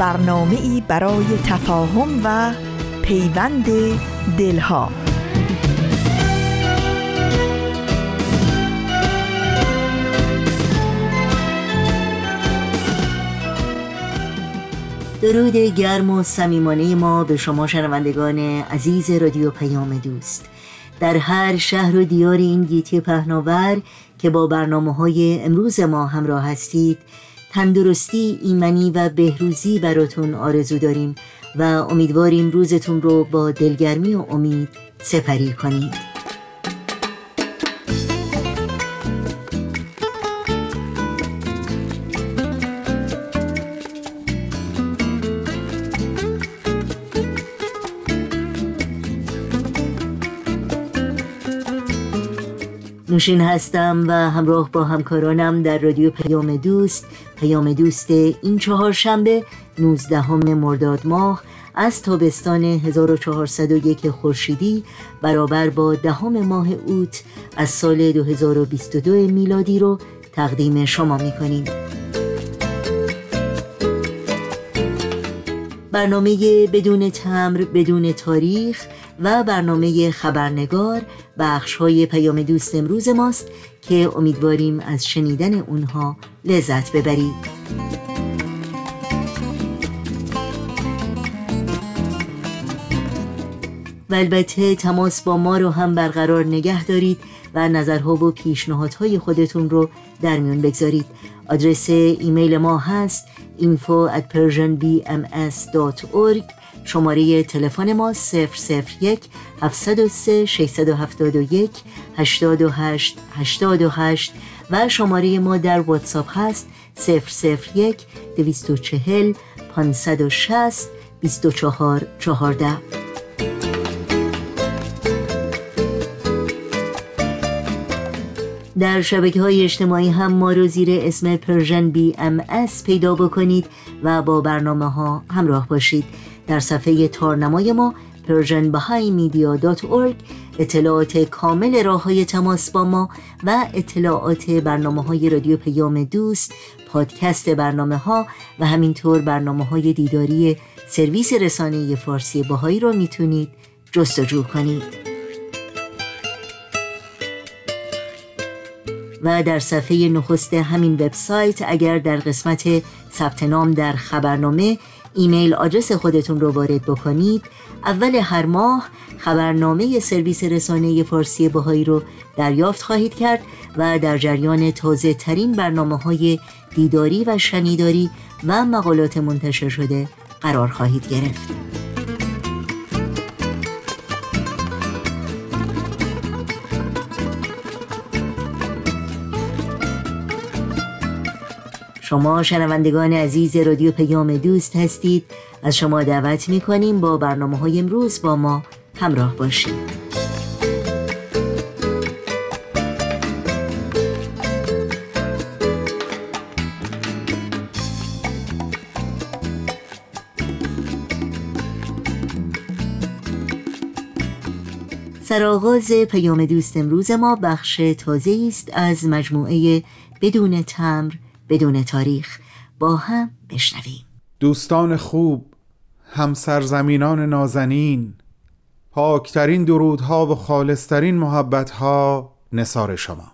برنامه ای برای تفاهم و پیوند دلها. درود گرم و صمیمانه ما به شما شنوندگان عزیز رادیو پیام دوست. در هر شهر و دیار این گیتی پهناور که با برنامه های امروز ما همراه هستید تندرستی ایمنی و بهروزی براتون آرزو داریم و امیدواریم روزتون رو با دلگرمی و امید سپری کنید. نوشین هستم و همراه با همکارانم در رادیو پیام دوست پیام دوست این چهار شنبه 19 مرداد ماه از تابستان 1401 خورشیدی برابر با دهم ماه اوت از سال 2022 میلادی رو تقدیم شما می‌کنیم. برنامه بدون تمر بدون تاریخ و برنامه خبرنگار بخش های پیام دوست امروز ماست که امیدواریم از شنیدن اونها لذت ببرید. و البته تماس با ما رو هم برقرار نگه دارید و نظرها و پیشنهادهای خودتون رو در میون بگذارید. آدرس ایمیل ما هست info at persianbms.org شماره تلفن ما 001 703 671 828 828 و شماره ما در واتساپ هست 001 240 560 24 14 در شبکه های اجتماعی هم ما رو زیر اسم Persian BM پیدا بکنید و با برنامه ها همراه باشید. در صفحه تارنمای ما persianbahaimedia.org اطلاعات کامل راه های تماس با ما و اطلاعات برنامه های رادیو پیام دوست پادکست برنامه ها و همینطور برنامه های دیداری سرویس رسانه فارسی باهایی رو می‌تونید جستجو کنید. و در صفحه نخست همین وبسایت اگر در قسمت ثبت نام در خبرنامه ایمیل آدرس خودتون رو وارد بکنید. اول هر ماه خبرنامه سرویس رسانه فارسی باهایی رو دریافت خواهید کرد و در جریان تازه ترین برنامه های دیداری و شنیداری و مقالات منتشر شده قرار خواهید گرفت. شما شنوندگان عزیز رادیو پیام دوست هستید. از شما دعوت می کنیم با برنامه های امروز با ما همراه باشید. سرآغاز پیام دوست امروز ما بخش تازه است از مجموعه بدون تمر بدون تاریخ با هم بشنویم. دوستان خوب همسرزمینان نازنین پاکترین درودها و خالصترین محبتها نصار شما.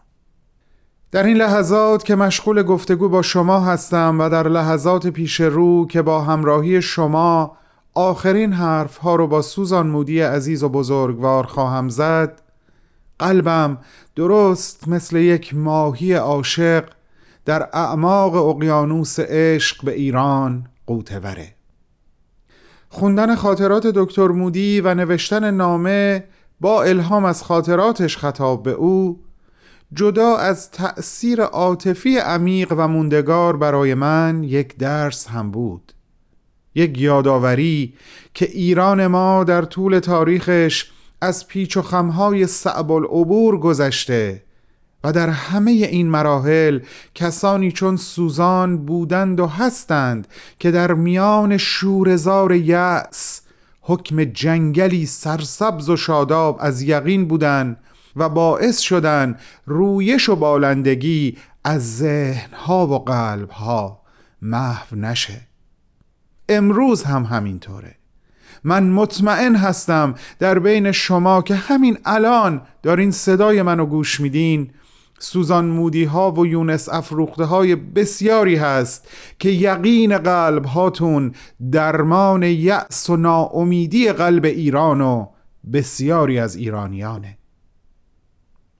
در این لحظات که مشغول گفتگو با شما هستم و در لحظات پیش رو که با همراهی شما آخرین حرف ها رو با سوزان مودی عزیز و بزرگوار خواهم زد قلبم درست مثل یک ماهی عاشق در اعماق اقیانوس عشق به ایران قوتوره خوندن خاطرات دکتر مودی و نوشتن نامه با الهام از خاطراتش خطاب به او جدا از تأثیر عاطفی عمیق و موندگار برای من یک درس هم بود. یک یادآوری که ایران ما در طول تاریخش از پیچ و خمهای صعب العبور گذشته و در همه این مراحل کسانی چون سوزان بودند و هستند که در میان شورزار یأس حکم جنگلی سرسبز و شاداب از یقین بودند و باعث شدن رویش و بالندگی از ذهنها و قلبها محو نشه. امروز هم همینطوره. من مطمئن هستم در بین شما که همین الان دارین صدای منو گوش میدین. سوزان مودی ها و یونس افروخته های بسیاری هست که یقین قلب هاتون درمان یأس و ناامیدی قلب ایران و بسیاری از ایرانیانه.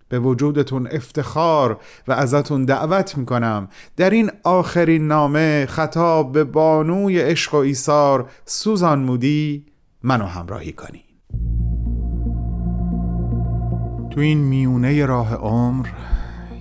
به وجودتون افتخار و ازتون دعوت می‌کنم. در این آخرین نامه خطاب به بانوی عشق و ایثار سوزان مودی منو همراهی کنی تو این میونه راه عمر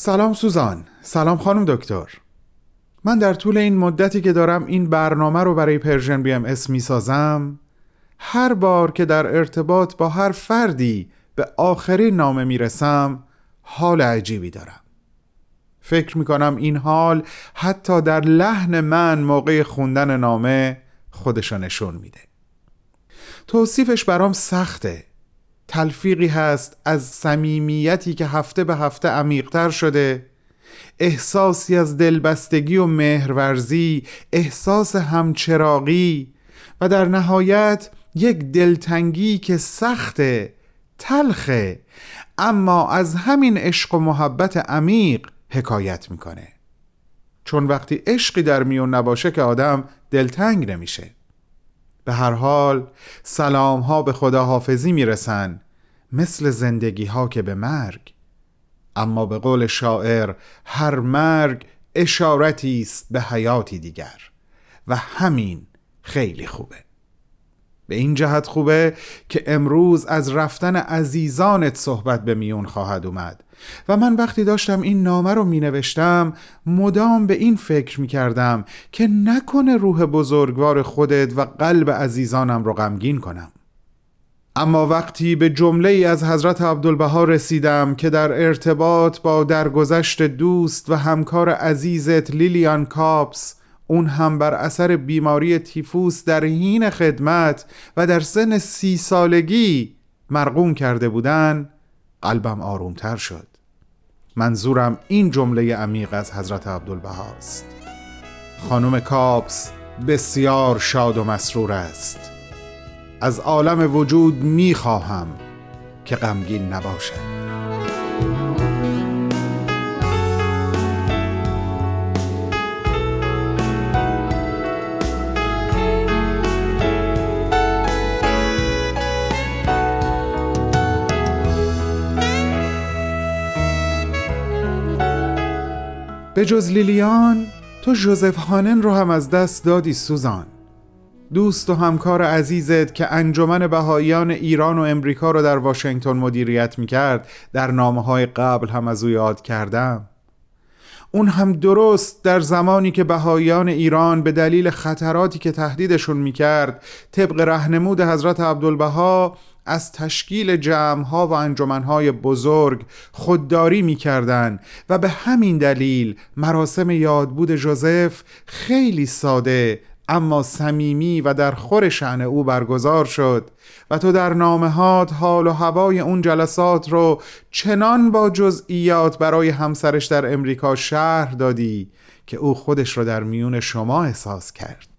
سلام سوزان. سلام خانم دکتر. من در طول این مدتی که دارم این برنامه رو برای Persian BMS می سازم هر بار که در ارتباط با هر فردی به آخرین نامه می رسم حال عجیبی دارم. فکر می کنم این حال حتی در لحن من موقع خوندن نامه خودشو نشون میده. توصیفش برام سخته. تلفیقی هست از صمیمیتی که هفته به هفته عمیقتر شده. احساسی از دلبستگی و مهرورزی احساس همچراغی و در نهایت یک دلتنگی که سخته تلخه. اما از همین عشق و محبت عمیق حکایت می‌کنه. چون وقتی عشقی در میون نباشه که آدم دلتنگ نمیشه. به هر حال سلام ها به خدا حافظی می‌رسن مثل زندگی ها که به مرگ. اما به قول شاعر هر مرگ اشارتی است به حیاتی دیگر. و همین خیلی خوبه. به این جهت خوبه که امروز از رفتن عزیزانت صحبت به میون خواهد اومد. و من وقتی داشتم این نامه رو می نوشتم مدام به این فکر می کردم که نکنه روح بزرگوار خودت و قلب عزیزانم رو غمگین کنم. اما وقتی به جمله ای از حضرت عبدالبها رسیدم که در ارتباط با درگذشت دوست و همکار عزیزت لیلیان کاپس اون هم بر اثر بیماری تیفوس در حین خدمت و در سن سی سالگی مرقوم کرده بودن قلبم آرومتر شد. منظورم این جمله عمیق از حضرت عبدالبها است. خانم کاپس بسیار شاد و مسرور است. از عالم وجود می‌خواهم که غمگین نباشد. به جز لیلیان تو جوزف هانن رو هم از دست دادی سوزان. دوست و همکار عزیزت که انجمن بهاییان ایران و امریکا رو در واشنگتن مدیریت می‌کرد در نامه های قبل هم از او یاد کردم. اون هم درست در زمانی که بهاییان ایران به دلیل خطراتی که تهدیدشون می‌کرد طبق رهنمود حضرت عبدالبها از تشکیل جمعها و انجمنهای بزرگ خودداری می‌کردند و به همین دلیل مراسم یادبود جوزف خیلی ساده اما صمیمی و در خور شعن او برگزار شد و تو در نامهات حال و هوای اون جلسات رو چنان با جزئیات برای همسرش در امریکا شهر دادی که او خودش رو در میون شما احساس کرد.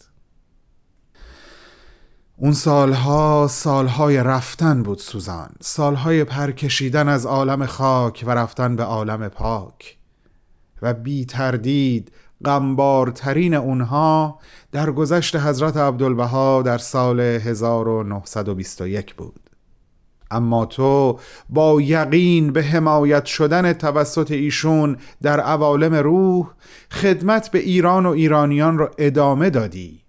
اون سالها سالهای رفتن بود سوزان سالهای پرکشیدن از عالم خاک و رفتن به عالم پاک. و بی تردید غمبارترین اونها در گذشت حضرت عبدالبها در سال 1921 بود. اما تو با یقین به حمایت شدن توسط ایشون در عوالم روح خدمت به ایران و ایرانیان را ادامه دادی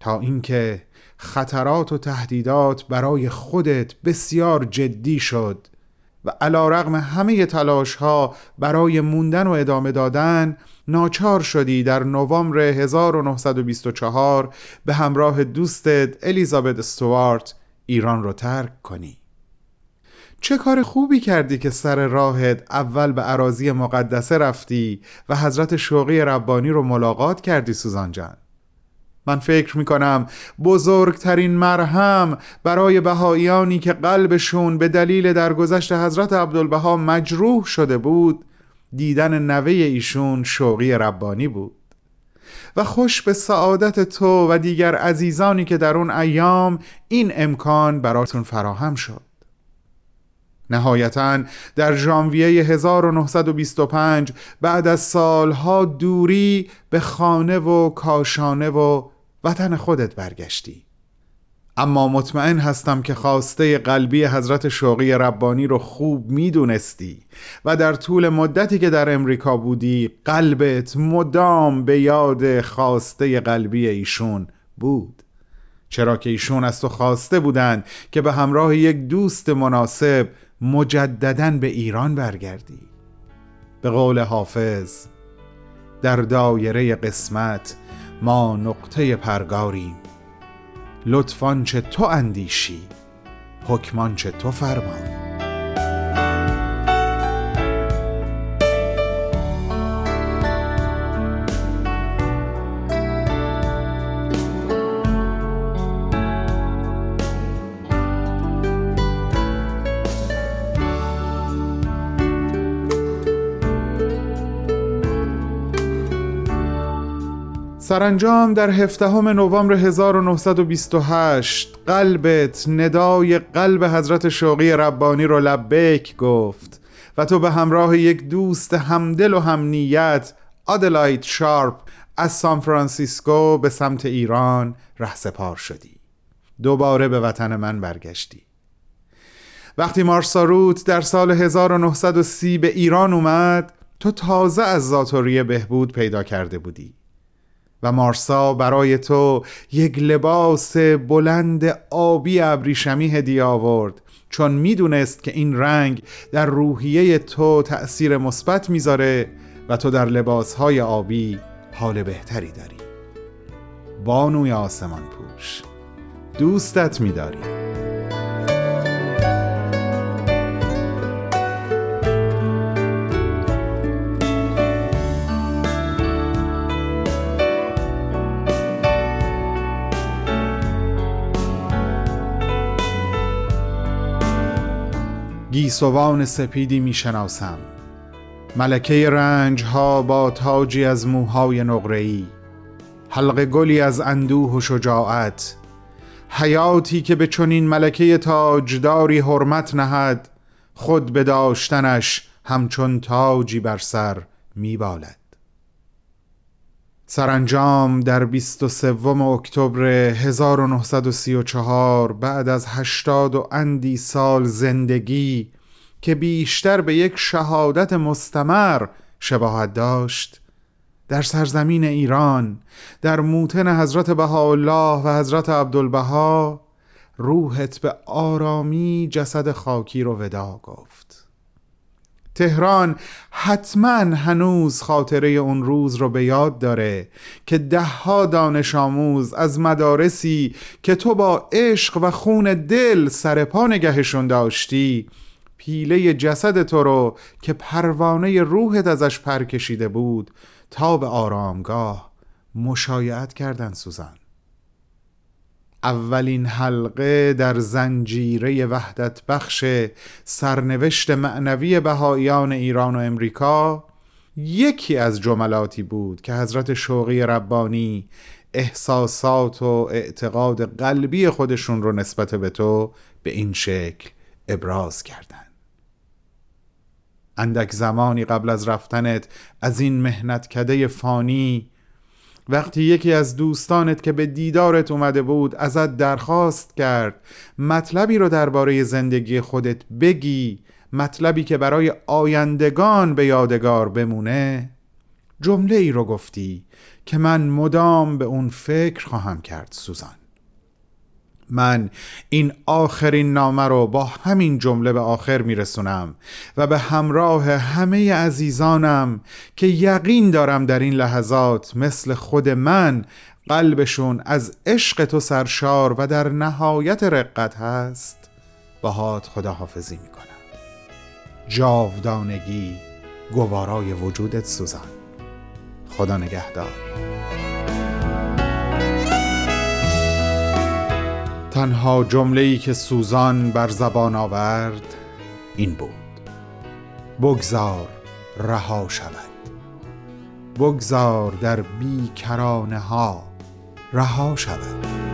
تا اینکه خطرات و تهدیدات برای خودت بسیار جدی شد و علا رغم همه تلاش ها برای موندن و ادامه دادن ناچار شدی در نوامبر 1924 به همراه دوستت الیزابت استوارت ایران رو ترک کنی. چه کار خوبی کردی که سر راهت اول به عراضی مقدسه رفتی و حضرت شوقی ربانی رو ملاقات کردی سوزان جان؟ من فکر می کنم بزرگترین مرهم برای بهاییانی که قلبشون به دلیل درگذشت حضرت عبدالبها مجروح شده بود دیدن نوه ایشون شوقی ربانی بود. و خوش به سعادت تو و دیگر عزیزانی که در اون ایام این امکان براتون فراهم شد. نهایتا در ژانویه 1925 بعد از سالها دوری به خانه و کاشانه و وطن خودت برگشتی. اما مطمئن هستم که خواسته قلبی حضرت شوقی ربانی رو خوب می‌دونستی و در طول مدتی که در امریکا بودی قلبت مدام به یاد خواسته قلبی ایشون بود. چرا که ایشون از تو خواسته بودند که به همراه یک دوست مناسب مجددا به ایران برگردی. به قول حافظ در دایره قسمت ما نقطه پرگاریم. لطفان چه تو اندیشی حکمان چه تو فرمان سرانجام در هفدهم نوامبر 1928 قلبت ندای قلب حضرت شوقی ربانی رو لبیک گفت و تو به همراه یک دوست همدل و همنیت آدلاید شارپ از سان فرانسیسکو به سمت ایران رهسپار شدی. دوباره به وطن من برگشتی. وقتی مارثا روت در سال 1930 به ایران اومد تو تازه از زاتوری بهبود پیدا کرده بودی. و مارسا برای تو یک لباس بلند آبی ابریشمی هدیه آورد. چون می‌دونست که این رنگ در روحیه تو تأثیر مثبت می‌ذاره و تو در لباسهای آبی حال بهتری داری. بانوی آسمان پوش دوستت میداری. گیسوان سپیدی می‌شناسم ملکه رنج ها با تاجی از موهای نقره‌ای. حلق گلی از اندوه و شجاعت. حیاتی که به چنین ملکه تاجداری حرمت نهد خود به داشتنش همچون تاجی بر سر میبالد سرانجام در 23 اکتبر 1934 بعد از هشتاد و اندی سال زندگی که بیشتر به یک شهادت مستمر شباهت داشت در سرزمین ایران در موتن حضرت بهاءالله و حضرت عبدالبها روحت به آرامی جسد خاکی رو ودا گفت. تهران حتما هنوز خاطره اون روز رو به یاد داره که دهها دانش آموز از مدارسی که تو با عشق و خون دل سر پا نگهشون داشتی پیله جسد تو رو که پروانه روحت ازش پر کشیده بود تا به آرامگاه مشایعت کردن سوزن. اولین حلقه در زنجیره وحدت بخش سرنوشت معنوی بهاییان ایران و امریکا یکی از جملاتی بود که حضرت شوقی ربانی احساسات و اعتقاد قلبی خودشون رو نسبت به تو به این شکل ابراز کردن اندک زمانی قبل از رفتنت از این مهنت کده فانی وقتی یکی از دوستانت که به دیدارت اومده بود ازت درخواست کرد مطلبی رو درباره زندگی خودت بگی مطلبی که برای آیندگان به یادگار بمونه جمله ای رو گفتی که من مدام به اون فکر خواهم کرد سوزان. من این آخرین نامه رو با همین جمله به آخر میرسونم و به همراه همه عزیزانم که یقین دارم در این لحظات مثل خود من قلبشون از عشق تو سرشار و در نهایت رقت هست. باهات خداحافظی می‌کنم. جاودانگی گوارای وجودت سوزان. خدا نگهدار. تنها جمله ای که سوزان بر زبان آورد این بود. بگذار رها شود. بگذار در بیکرانه ها رها شود.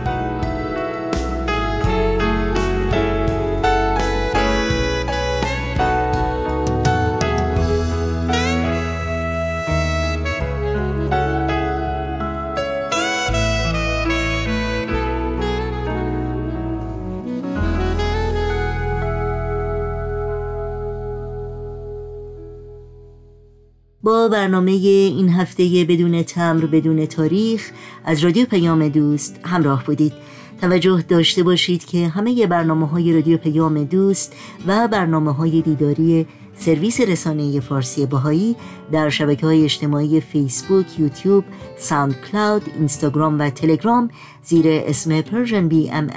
با برنامه این هفته بدون تمبر بدون تاریخ از رادیو پیام دوست همراه بودید. توجه داشته باشید که همه برنامه های رادیو پیام دوست و برنامه های دیداری سرویس رسانه فارسی بهایی در شبکه های اجتماعی فیسبوک، یوتیوب، SoundCloud، اینستاگرام و تلگرام زیر اسم Persian BM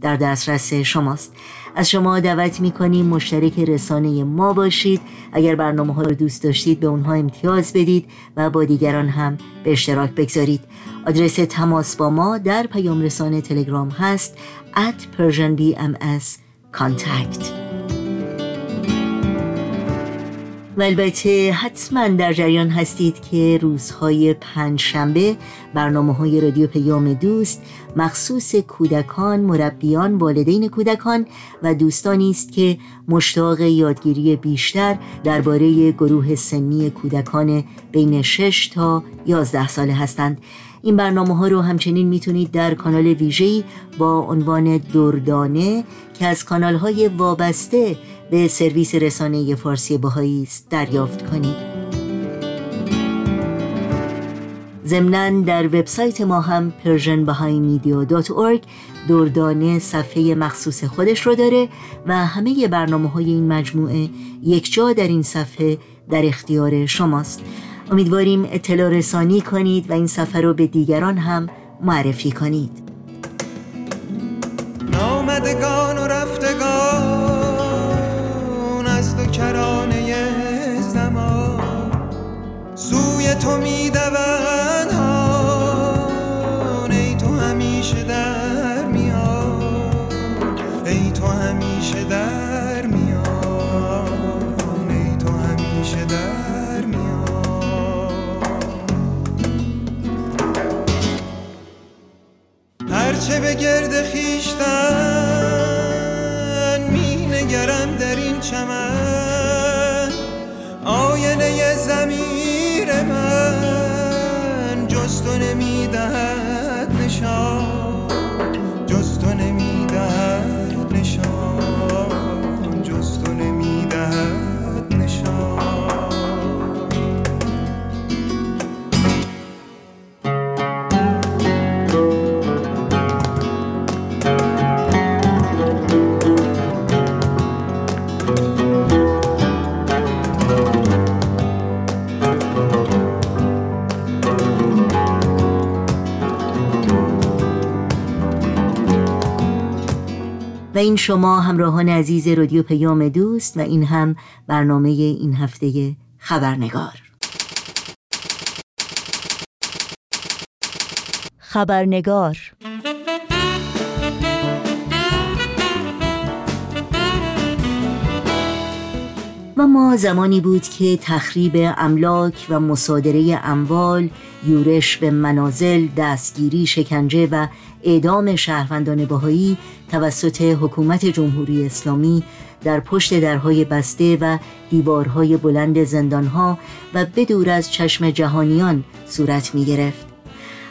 در دسترس شماست. از شما دعوت می‌کنیم مشترک رسانه ما باشید. اگر برنامه ها رو دوست داشتید به اونها امتیاز بدید و با دیگران هم به اشتراک بگذارید. آدرس تماس با ما در پیام رسانه تلگرام هست at persianbms contact. و البته حتما در جریان هستید که روزهای پنج شنبه برنامه های رادیو پیام دوست مخصوص کودکان، مربیان، والدین کودکان و دوستانی است که مشتاق یادگیری بیشتر درباره گروه سنی کودکان بین 6 تا 11 ساله هستند. این برنامه ها رو همچنین می‌تونید در کانال ویژه‌ای با عنوان دردانه که از کانال های وابسته به سرویس رسانه فارسی بهایی است دریافت کنید. ضمنا در وبسایت ما هم persianbahaimedia.org دردانه صفحه مخصوص خودش رو داره و همه برنامه های این مجموعه یک جا در این صفحه در اختیار شماست. امیدواریم اطلاع رسانی کنید و این صفحه رو به دیگران هم معرفی کنید. گرد خیشتن و این شما همراهان عزیز رادیو پیام دوست و این هم برنامه این هفته خبرنگار. خبرنگار. و ما زمانی بود که تخریب املاک و مصادره اموال یورش به منازل دستگیری شکنجه و اعدام شهروندان بهایی توسط حکومت جمهوری اسلامی در پشت درهای بسته و دیوارهای بلند زندانها و بدور از چشم جهانیان صورت می گرفت.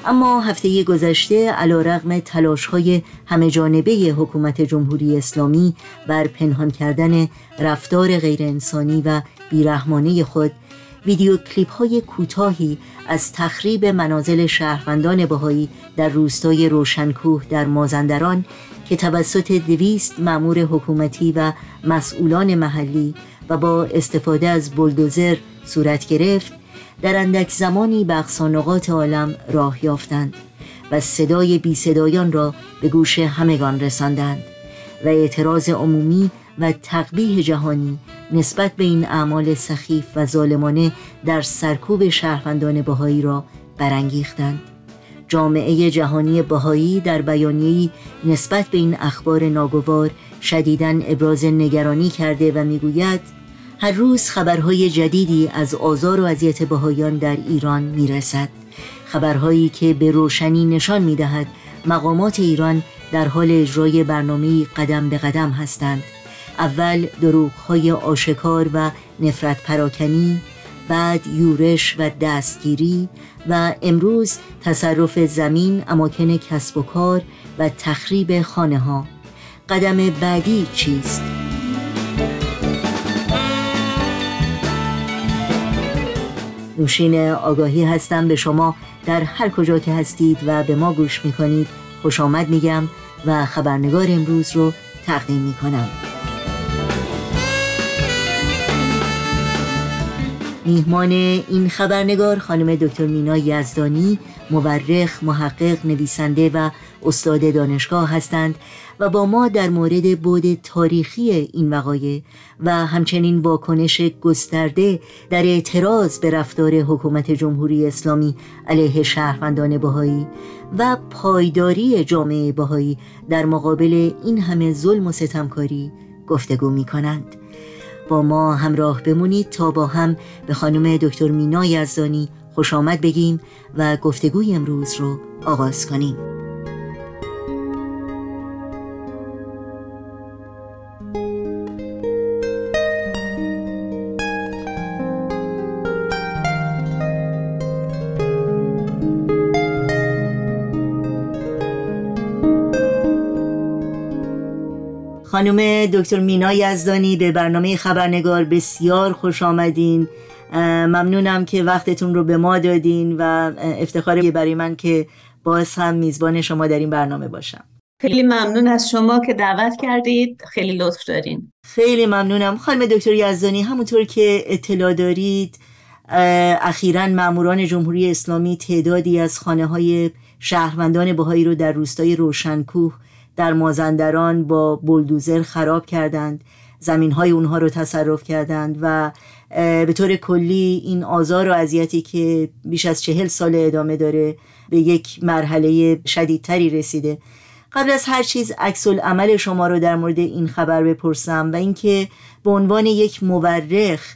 اما هفته گذشته علا رغم تلاش های همه جانبه حکومت جمهوری اسلامی بر پنهان کردن رفتار غیرانسانی و بیرحمانه خود ویدیو کلیپ های کوتاهی از تخریب منازل شهروندان بهایی در روستای روشنکوه در مازندران که توسط دویست مأمور حکومتی و مسئولان محلی و با استفاده از بلدوزر صورت گرفت در اندک زمانی به اقصانقات عالم راه یافتند و صدای بی صدایان را به گوش همگان رساندند و اعتراض عمومی و تقبیه جهانی نسبت به این اعمال سخیف و ظالمانه در سرکوب شهروندان بهایی را برانگیختند. جامعه جهانی بهایی در بیانیه‌ای نسبت به این اخبار ناگوار شدیداً ابراز نگرانی کرده و می‌گوید هر روز خبرهای جدیدی از آزار و اذیت بهایان در ایران می‌رسد. خبرهایی که به روشنی نشان می‌دهد مقامات ایران در حال اجرای برنامه قدم به قدم هستند اول دروغهای آشکار و نفرت پراکنی بعد یورش و دستگیری و امروز تصرف زمین اماکن کسب و کار و تخریب خانه ها قدم بعدی چیست؟ نوشین آگاهی هستم به شما. در هر کجا که هستید و به ما گوش می‌کنید خوش آمد میگم و خبرنگار امروز رو تقدیم می‌کنم. میهمان این خبرنگار خانم دکتر مینا یزدانی مورخ، محقق، نویسنده و استاد دانشگاه هستند و با ما در مورد بود تاریخی این وقایع و همچنین واکنش گسترده در اعتراض به رفتار حکومت جمهوری اسلامی علیه شهروندان بهایی و پایداری جامعه بهایی در مقابل این همه ظلم و ستمکاری گفتگو می کنند. با ما همراه بمونید تا با هم به خانم دکتر مینا یزدانی خوش آمد بگیم و گفتگوی امروز رو آغاز کنیم. خانم دکتر مینا یزدانی به برنامه خبرنگار بسیار خوش آمدین. ممنونم که وقتتون رو به ما دادین و افتخار برای من که باز هم میزبان شما در این برنامه باشم. خیلی ممنون از شما که دعوت کردید. خیلی لطف دارین. خیلی ممنونم. خانم دکتر یزدانی همونطور که اطلاع دارید اخیرا ماموران جمهوری اسلامی تعدادی از خانه های شهروندان بهایی رو در روستای روشنکوه در مازندران با بلدوزر خراب کردند زمین های اونها رو تصرف کردند و به طور کلی این آزار و اذیتی که بیش از چهل سال ادامه داره به یک مرحله شدیدتری رسیده. قبل از هر چیز عکس عمل شما رو در مورد این خبر بپرسم و اینکه به عنوان یک مورخ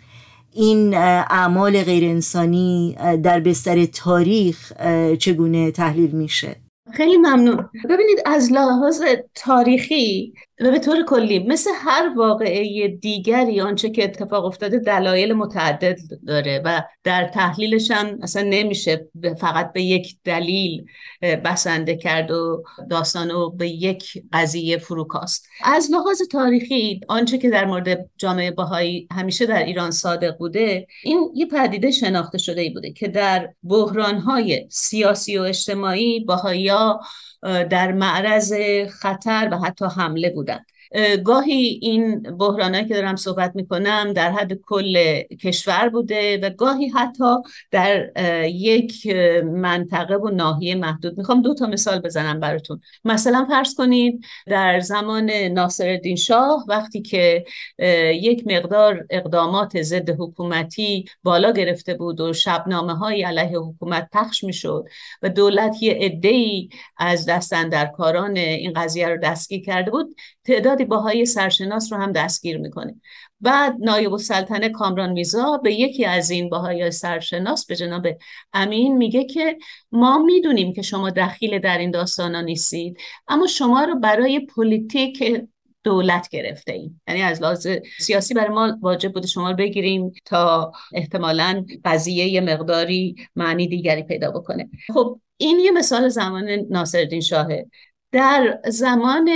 این اعمال غیر انسانی در بستر تاریخ چگونه تحلیل میشه؟ خیلی ممنون. ببینید از لحاظ تاریخی و به طور کلی مثل هر واقعه دیگری آنچه که اتفاق افتاده دلایل متعدد داره و در تحلیلش هم اصلا نمیشه فقط به یک دلیل بسنده کرد و داستان رو به یک قضیه فروکاست از لحاظ تاریخی آنچه که در مورد جامعه باهایی همیشه در ایران صادق بوده این یه پدیده شناخته شده ای بوده که در بحرانهای سیاسی و اجتماعی باهایی در معرض خطر و حتی حمله بودند گاهی این بحرانایی که دارم صحبت می‌کنم در حد کل کشور بوده و گاهی حتی در یک منطقه و ناحیه محدود. می‌خوام دو تا مثال بزنم براتون. مثلا فرض کنید در زمان ناصر شاه وقتی که یک مقدار اقدامات ضد حکومتی بالا گرفته بود و شبنامه های علیه حکومت پخش می‌شد و دولت یه عده از دست اندر کاران این قضیه رو دستگیر کرده بود تعدادی بهایی سرشناس رو هم دستگیر می‌کنه. بعد نایب السلطنه کامران میرزا به یکی از این بهایی سرشناس به جناب امین میگه که ما می‌دونیم که شما دخیل در این داستانا نیستید اما شما رو برای پلیتیک دولت گرفته ایم. یعنی از لحاظ سیاسی برای ما واجب بوده شما رو بگیریم تا احتمالا قضیه یه مقداری معنی دیگری پیدا بکنه. خب این یه مثال زمان ناصرالدین شاهه. در زمان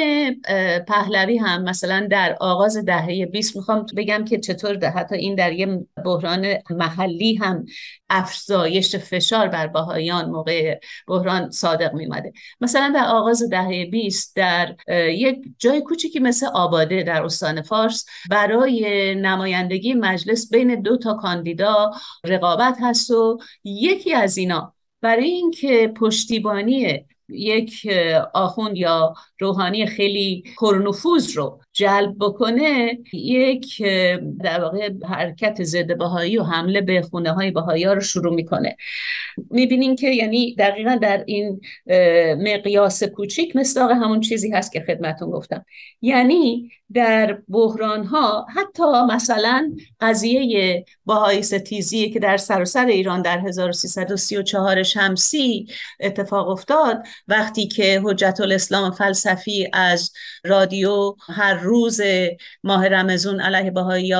پهلوی هم مثلا در آغاز دهه 20 می‌خوام بگم که چطور ده حتی این در یه بحران محلی هم افزایش فشار بر باهایان موقع بحران صادق میمده مثلا در آغاز دهه 20 در یک جای کوچیکی مثل آباده در استان فارس برای نمایندگی مجلس بین دو تا کاندیدا رقابت هست و یکی از اینا برای اینکه پشتیبانی یک آخوند یا روحانی خیلی پرنفوذ رو جلب بکنه یک در واقع حرکت ضد بهایی و حمله به خونه های بهایی رو شروع می‌کنه. می‌بینیم که یعنی دقیقا در این مقیاس کوچیک مستاق همون چیزی هست که خدمتون گفتم. یعنی در بحران ها حتی مثلا قضیه باهای ستیزی که در سراسر ایران در 1334 شمسی اتفاق افتاد وقتی که حجت الاسلام فلسفی از رادیو هر روز ماه رمزون علیه باهایی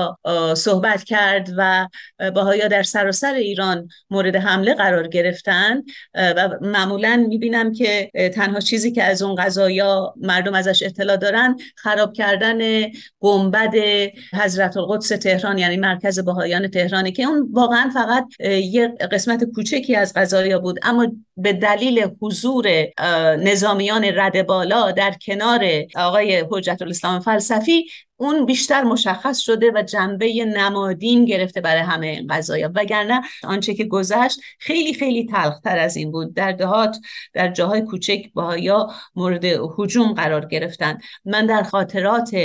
صحبت کرد و باهایی در سراسر ایران مورد حمله قرار گرفتن و معمولا می‌بینم که تنها چیزی که از اون قضایا مردم ازش اطلاع دارن خراب کردن گنبد حضرت القدس تهران یعنی مرکز باهایان تهرانه که اون واقعا فقط یه قسمت کوچکی از قضایا بود. اما به دلیل حضور نظامیان رد بالا در کنار آقای حجت الاسلام فلسفی اون بیشتر مشخص شده و جنبه نمادین گرفته برای همه این قضایا. وگرنه آنچه که گذشت خیلی خیلی تلختر از این بود. در دهات در جاهای کوچک باهایا مورد حجوم قرار گرفتن. من در خاطرات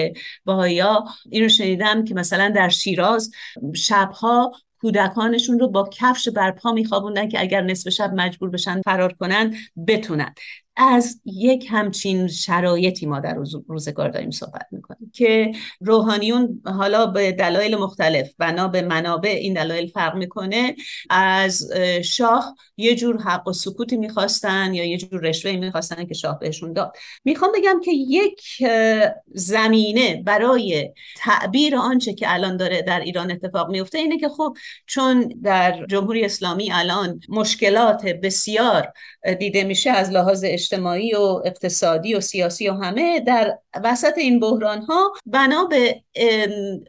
باهایا این رو شنیدم که مثلا در شیراز شبها کودکانشون رو با کفش برپا میخوابوندن که اگر نصف شب مجبور بشن فرار کنن بتونن. از یک همچین شرایطی ما در روزگار داریم صحبت می‌کنیم که روحانیون حالا به دلایل مختلف بنا به منابع این دلایل فرق می‌کنه. از شاه یه جور حق و سکوتی می‌خواستن یا یه جور رشوه می‌خواستن که شاه بهشون داد. می‌خوام بگم که یک زمینه برای تعبیر آنچه که الان داره در ایران اتفاق میفته اینه که خب چون در جمهوری اسلامی الان مشکلات بسیار دیده میشه از لحاظ اجتماعی و اقتصادی و سیاسی و همه در وسط این بحران ها بنا به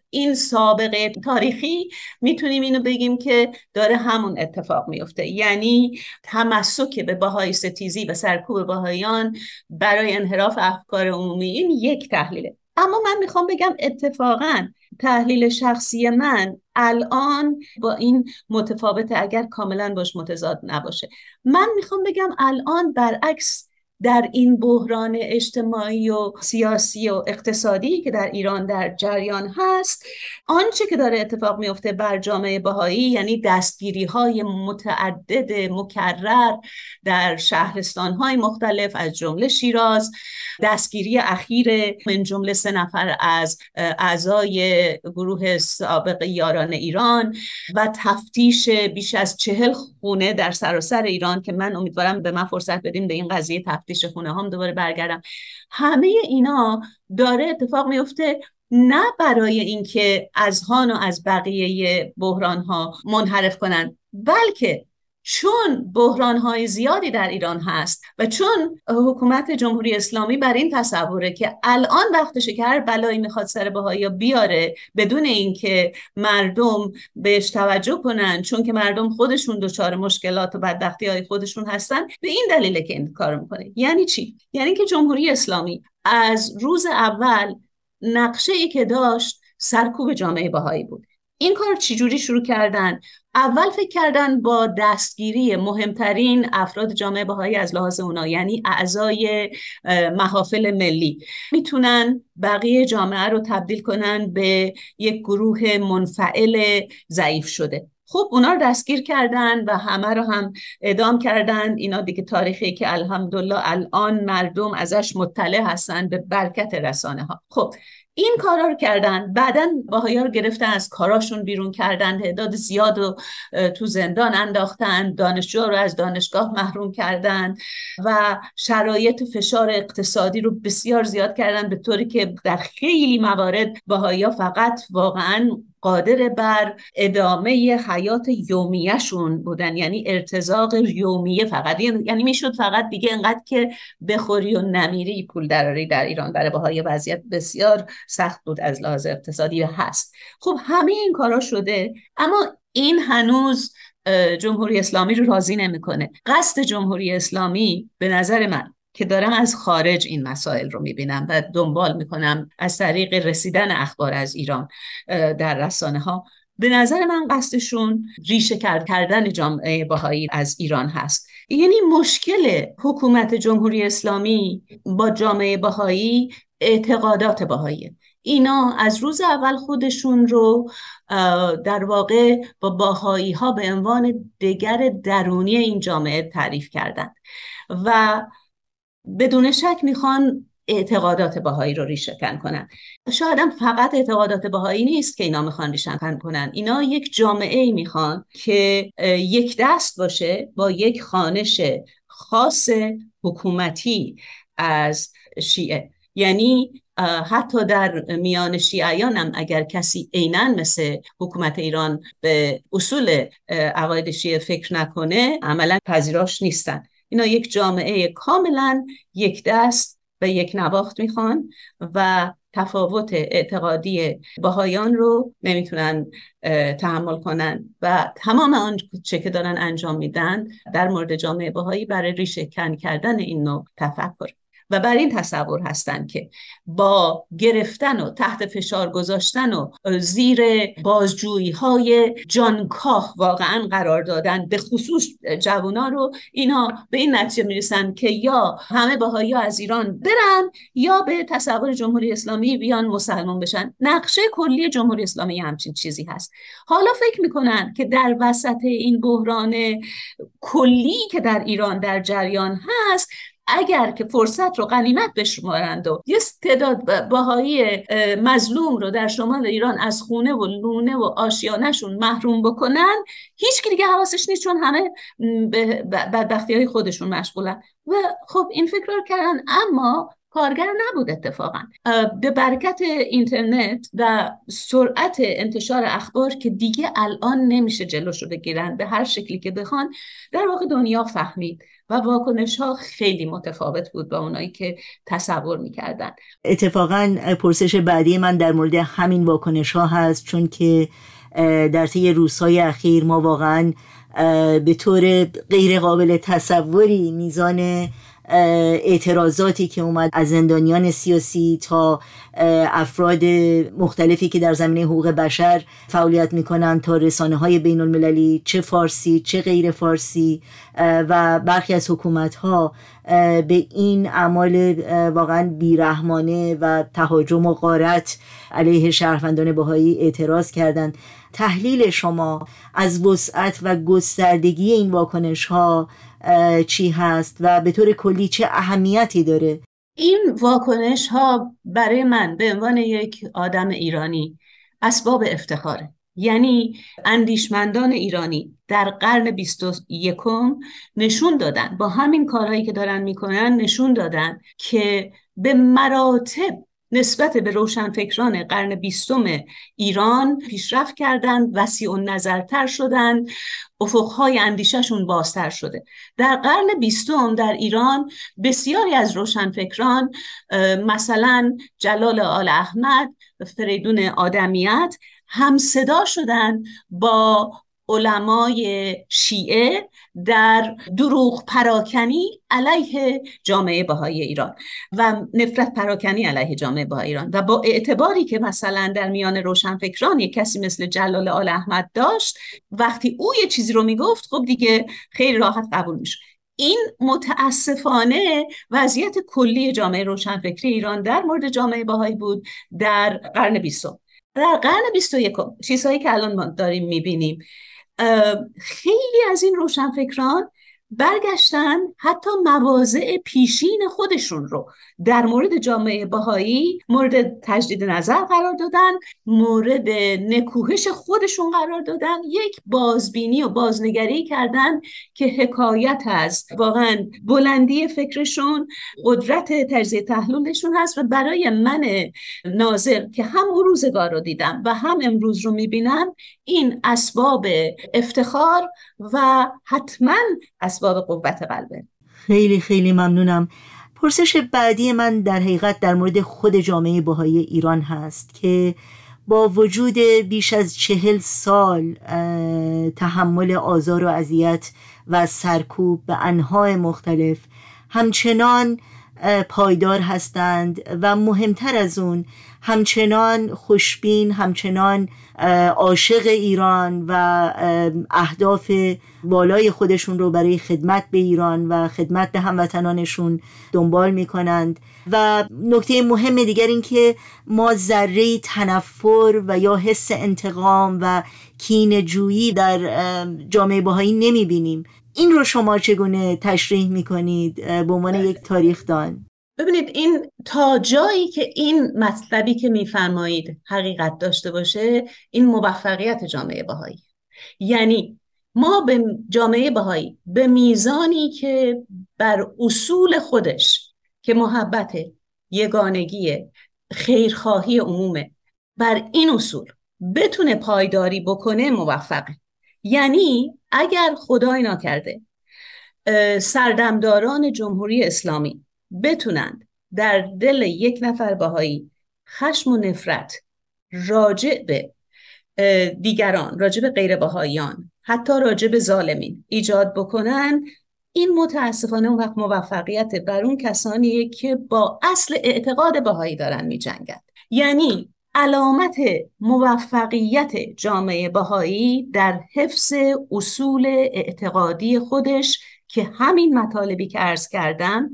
این سابقه تاریخی می‌تونیم اینو بگیم که داره همون اتفاق میفته یعنی تمسک به باهای ستیزی و سرکوب باهایان برای انحراف افکار عمومی این یک تحلیله. اما من می‌خوام بگم اتفاقا تحلیل شخصی من الان با این متفاوته اگر کاملا باش متضاد نباشه. من می‌خوام بگم الان برعکس در این بحران اجتماعی و سیاسی و اقتصادی که در ایران در جریان هست آنچه که داره اتفاق میفته بر جامعه بهایی یعنی دستگیری های متعدد مکرر در شهرستان های مختلف از جمله شیراز دستگیری اخیر من جمله سه نفر از اعضای گروه سابق یاران ایران و تفتیش بیش از چهل خونه در سراسر ایران که من امیدوارم به من فرصت بدیم به این قضیه تفتیش خونه هم دوباره برگردم. همه اینا داره اتفاق میفته نه برای اینکه از هان و از بقیه بحران ها منحرف کنن بلکه چون بحران های زیادی در ایران هست و چون حکومت جمهوری اسلامی بر این تصوره که الان وقتشه که هر بلایی می‌خواد سر بهایی بیاره بدون اینکه مردم بهش توجه کنن چون که مردم خودشون دچار مشکلات و بدبختی های خودشون هستن به این دلیله که این کار می‌کنه. یعنی چی؟ یعنی که جمهوری اسلامی از روز اول نقشه ای که داشت سرکوب جامعه بهایی بود. این کار چجوری شروع کردن؟ اول فکر کردن با دستگیری مهمترین افراد جامعه بهایی از لحاظ اونا یعنی اعضای محافل ملی. می‌تونن بقیه جامعه رو تبدیل کنن به یک گروه منفعل ضعیف شده. خب اونا رو دستگیر کردن و همه رو هم اعدام کردن. اینا دیگه تاریخی که الحمدلله الان مردم ازش مطلع هستن به برکت رسانه ها خب این کارا رو کردن. بعدا باهایا رو گرفتن از کاراشون بیرون کردن. تعداد زیاد رو تو زندان انداختن. دانشجو رو از دانشگاه محروم کردن و شرایط فشار اقتصادی رو بسیار زیاد کردن به طوری که در خیلی موارد باهایا فقط واقعا قادر بر ادامه حیات یومیهشون بودن. یعنی ارتزاق یومیه فقط. یعنی می‌شد فقط دیگه انقدر که بخوری و نمیری پول دراری در ایران برای باهای وضعیت بسیار سخت بود از لحاظ اقتصادی هست. خب همه این کارا شده اما این هنوز جمهوری اسلامی رو راضی نمی‌کنه. قصد جمهوری اسلامی به نظر من که دارم از خارج این مسائل رو می‌بینم و دنبال می‌کنم از طریق رسیدن اخبار از ایران در رسانه ها به نظر من قصدشون ریشه کرد کردن جامعه باهایی از ایران هست. یعنی مشکل حکومت جمهوری اسلامی با جامعه باهایی اعتقادات باهایی اینا از روز اول خودشون رو در واقع با باهایی ها به عنوان دگر درونی این جامعه تعریف کردند. و بدون شک می‌خوان اعتقادات بهایی رو ریشهکن کنن. شاید هم فقط اعتقادات بهایی نیست که اینا می‌خوان ریشهکن کنن. اینا یک جامعه می‌خوان که یک دست باشه با یک خانش خاص حکومتی از شیعه. یعنی حتی در میان شیعیان هم اگر کسی عینا مثل حکومت ایران به اصول عقاید شیعه فکر نکنه عملا پذیراش نیستن. اینا یک جامعه کاملا یک دست و یک نواخت می‌خوان و تفاوت اعتقادی باهایان رو نمی‌تونن تحمل کنن و تمام آن چه که دارن انجام میدن در مورد جامعه باهایی برای ریشه کن کردن این نوع تفکر. و بر این تصور هستند که با گرفتن و تحت فشار گذاشتن و زیر بازجویی های جانکاه واقعا قرار دادن به خصوص جوونا رو اینا به این نتیجه می‌رسن که یا همه باهایی از ایران برن یا به تصور جمهوری اسلامی بیان مسلمان بشن. نقشه کلی جمهوری اسلامی همچین چیزی هست. حالا فکر می‌کنن که در وسط این بحران کلی که در ایران در جریان هست اگر که فرصت رو غنیمت بشمارند و یه تعداد باهایی مظلوم رو در شمال ایران از خونه و لونه و آشیانشون محروم بکنن هیچ دیگه حواسش نیست چون همه به بدبختی های خودشون مشغولن. و خب این فکر رو کردن اما کارگر نبود اتفاقا. به برکت اینترنت و سرعت انتشار اخبار که دیگه الان نمیشه جلوشو بگیرن به هر شکلی که بخوان در واقع دنیا فهمید و واکنش ها خیلی متفاوت بود با اونایی که تصور می‌کردن. اتفاقا پرسش بعدی من در مورد همین واکنش ها هست چون که در طی روزهای اخیر ما واقعا به طور غیر قابل تصوری میزان اعتراضاتی که اومد از زندانیان سیاسی تا افراد مختلفی که در زمینه حقوق بشر فعالیت می‌کنن تا رسانه های بین المللی چه فارسی چه غیر فارسی و برخی از حکومت ها به این اعمال واقعا بیرحمانه و تهاجم و غارت علیه شهروندان بهایی اعتراض کردند. تحلیل شما از وسعت و گستردگی این واکنش ها چی هست و به طور کلی چه اهمیتی داره. این واکنش ها برای من به عنوان یک آدم ایرانی اسباب افتخاره. یعنی اندیشمندان ایرانی در قرن 21 نشون دادن با همین کارهایی که دارن می‌کنن نشون دادن که به مراتب نسبت به روشنفکران قرن بیستم ایران پیشرفت کردند وسیع و نظرتر شدند افقهای اندیششون بازتر شده. در قرن بیستم در ایران بسیاری از روشنفکران مثلا جلال آل احمد فریدون آدمیت هم صدا شدن با علمای شیعه در دروغ پراکنی علیه جامعه بهای ایران و نفرت پراکنی علیه جامعه بهای ایران. و با اعتباری که مثلا در میان روشنفکران یک کسی مثل جلال آل احمد داشت وقتی او یه چیزی رو می‌گفت خب دیگه خیلی راحت قبول میشه این متاسفانه وضعیت کلی جامعه روشنفکری ایران در مورد جامعه باهایی بود در قرن بیستم. در قرن بیست و چیزهایی که الان ما داریم می‌بینیم. خیلی از این روشنفکران برگشتن حتی مواضع پیشین خودشون رو. در مورد جامعه باهایی مورد تجدید نظر قرار دادن مورد نکوهش خودشون قرار دادن. یک بازبینی و بازنگری کردن که حکایت از واقعا بلندی فکرشون قدرت تجزیه تحلیلشون هست و برای من ناظر که هم اون روزگار رو دیدم و هم امروز رو می‌بینم این اسباب افتخار و حتما اسباب قوت قلبه. خیلی خیلی ممنونم. پرسش بعدی من در حقیقت در مورد خود جامعه بهایی ایران هست که با وجود بیش از چهل سال تحمل آزار و اذیت و سرکوب به انواع مختلف همچنان پایدار هستند و مهمتر از اون همچنان خوشبین همچنان عاشق ایران و اهداف بالای خودشون رو برای خدمت به ایران و خدمت به هموطنانشون دنبال می‌کنند. و نکته مهم دیگر این که ما ذره تنفر و یا حس انتقام و کین جویی در جامعه باهایی نمی‌بینیم. این رو شما چگونه تشریح می‌کنید؟ به عنوان یک تاریخ دان ببینید این تا جایی که این مطلبی که میفرمایید حقیقت داشته باشه این موفقیت جامعه بهایی. یعنی ما به جامعه بهایی به میزانی که بر اصول خودش که محبت یگانگی خیرخواهی عمومه بر این اصول بتونه پایداری بکنه موفقه. یعنی اگر خدای ناکرده سردمداران جمهوری اسلامی بتونند در دل یک نفر بهایی خشم و نفرت راجع به دیگران راجع به غیر بهاییان حتی راجع به ظالمین ایجاد بکنن این متاسفانه اون وقت موفقیت بر اون کسانیه که با اصل اعتقاد بهایی دارن می جنگن. یعنی علامت موفقیت جامعه بهایی در حفظ اصول اعتقادی خودش که همین مطالبی که عرض کردم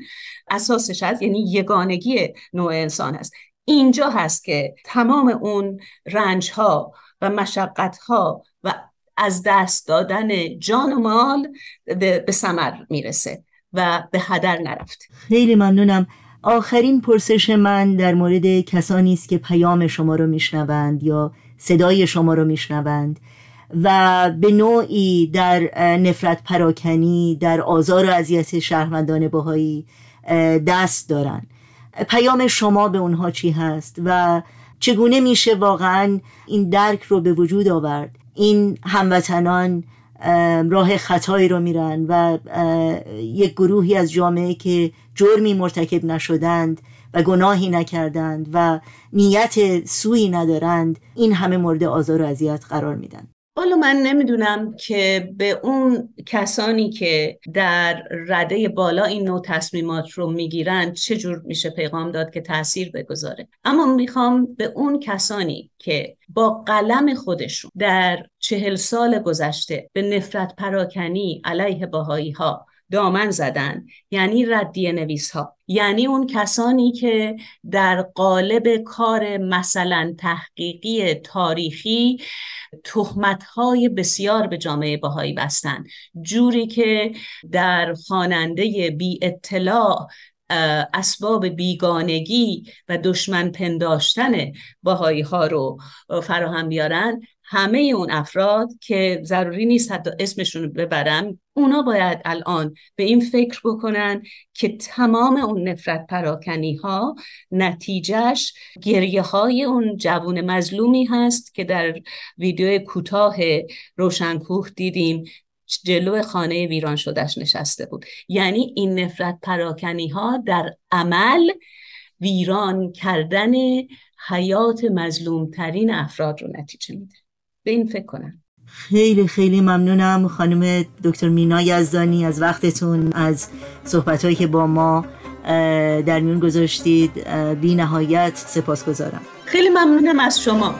اساسش هست یعنی یگانگی نوع انسان هست. اینجا هست که تمام اون رنج ها و مشقت ها و از دست دادن جان و مال به سمر می‌رسه و به هدر نرفت. خیلی ممنونم. آخرین پرسش من در مورد کسانی است که پیام شما رو میشنوند یا صدای شما رو میشنوند. و به نوعی در نفرت پراکنی در آزار و اذیت شهروندان باهایی دست دارن. پیام شما به اونها چی هست و چگونه میشه واقعا این درک رو به وجود آورد؟ این هموطنان راه خطایی رو میرن و یک گروهی از جامعه که جرمی مرتکب نشدند و گناهی نکردند و نیت سویی ندارند این همه مورد آزار و اذیت قرار میدن. حالا من نمی‌دونم که به اون کسانی که در رده بالا این نوع تصمیمات رو می‌گیرن چجور میشه پیغام داد که تاثیر بگذاره. اما می‌خوام به اون کسانی که با قلم خودشون در چهل سال گذشته به نفرت پراکنی علیه باهایی ها دامن زدن یعنی ردیه نویس ها یعنی اون کسانی که در قالب کار مثلا تحقیقی تاریخی تهمت های بسیار به جامعه باهایی بستن. جوری که در خواننده بی اطلاع اسباب بیگانگی و دشمن پنداشتن باهایی ها رو فراهم بیارن همه اون افراد که ضروری نیست حتی اسمشون رو ببرم اونا باید الان به این فکر بکنن که تمام اون نفرت پراکنی ها نتیجهش گریه های اون جوون مظلومی هست که در ویدیو کوتاه روشنکوه دیدیم جلو خانه ویران شدهش نشسته بود. یعنی این نفرت پراکنی ها در عمل ویران کردن حیات مظلومترین افراد رو نتیجه میده. به این فکر کنم. خیلی خیلی ممنونم خانم دکتر مینا یزدانی از وقتتون از صحبت که با ما در میون گذاشتید. بی نهایت سپاس گذارم خیلی ممنونم از شما.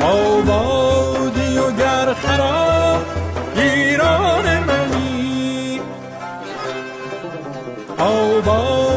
آبادی و گر خراب ایران منی. آبادی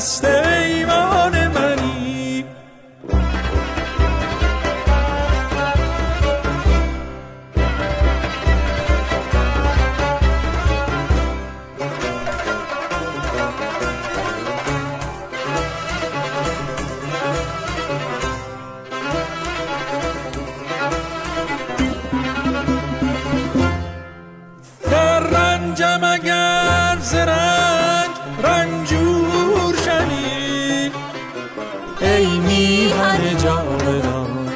شکست ایوان منی. در رنجم اگر ز رنج ای میهن جاودان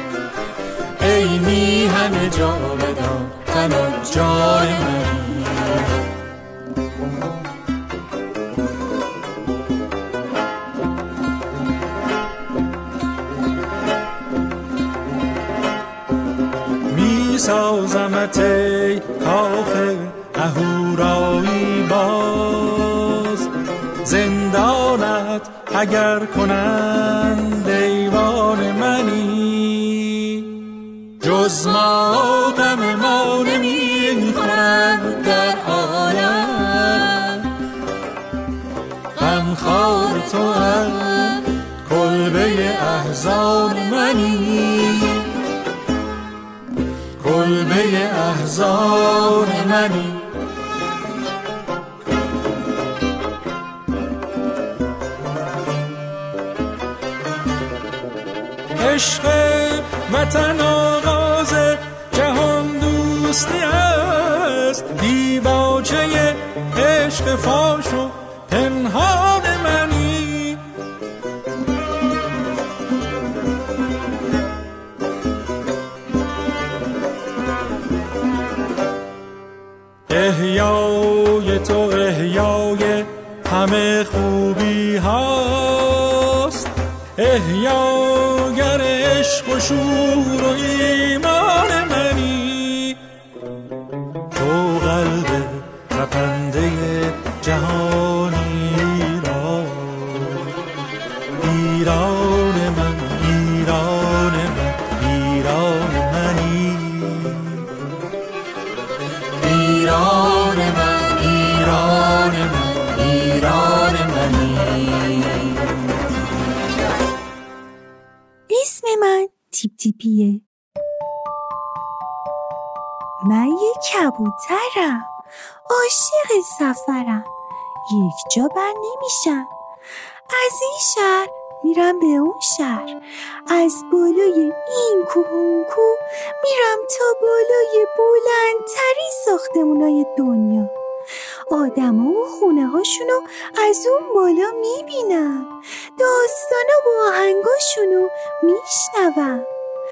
ای میهن جاودان تنها جای منی می سازمت ای کاخ اهورایی باز. زندانت اگر کنند ما غم ما نمی کنند در عالم. غمخوار تو هم کلبه احزان منی. کلبه احزان منی. عشق وطن آغاز جهان دوستی است. دیباچه عشق فاش و پنهان منی. احیای تو احیای همه خوبی هاست. احیاگر عشق و شور و ایمان تیپیه من یه کبوترم. عاشق سفرم. یک جا بر نمیشم. از این شهر میرم به اون شهر. از بالای این کوه اون کوه میرم تا بالای بلندترین ساختمونای دنیا. آدما و خونه هاشونو از اون بالا می‌بینم. داستانا و آهنگاشونو میشنوم.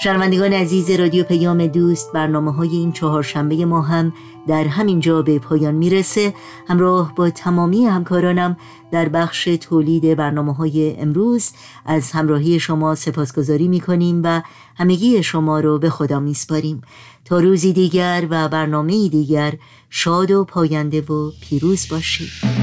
شنوندگان عزیز رادیو پیام دوست برنامه های این چهارشنبه ما هم در همین جا به پایان می‌رسه. همراه با تمامی همکارانم در بخش تولید برنامه های امروز از همراهی شما سپاسگزاری می‌کنیم و همگی شما رو به خدا میسپاریم. تا روزی دیگر و برنامه دیگر شاد و پاینده و پیروز باشید.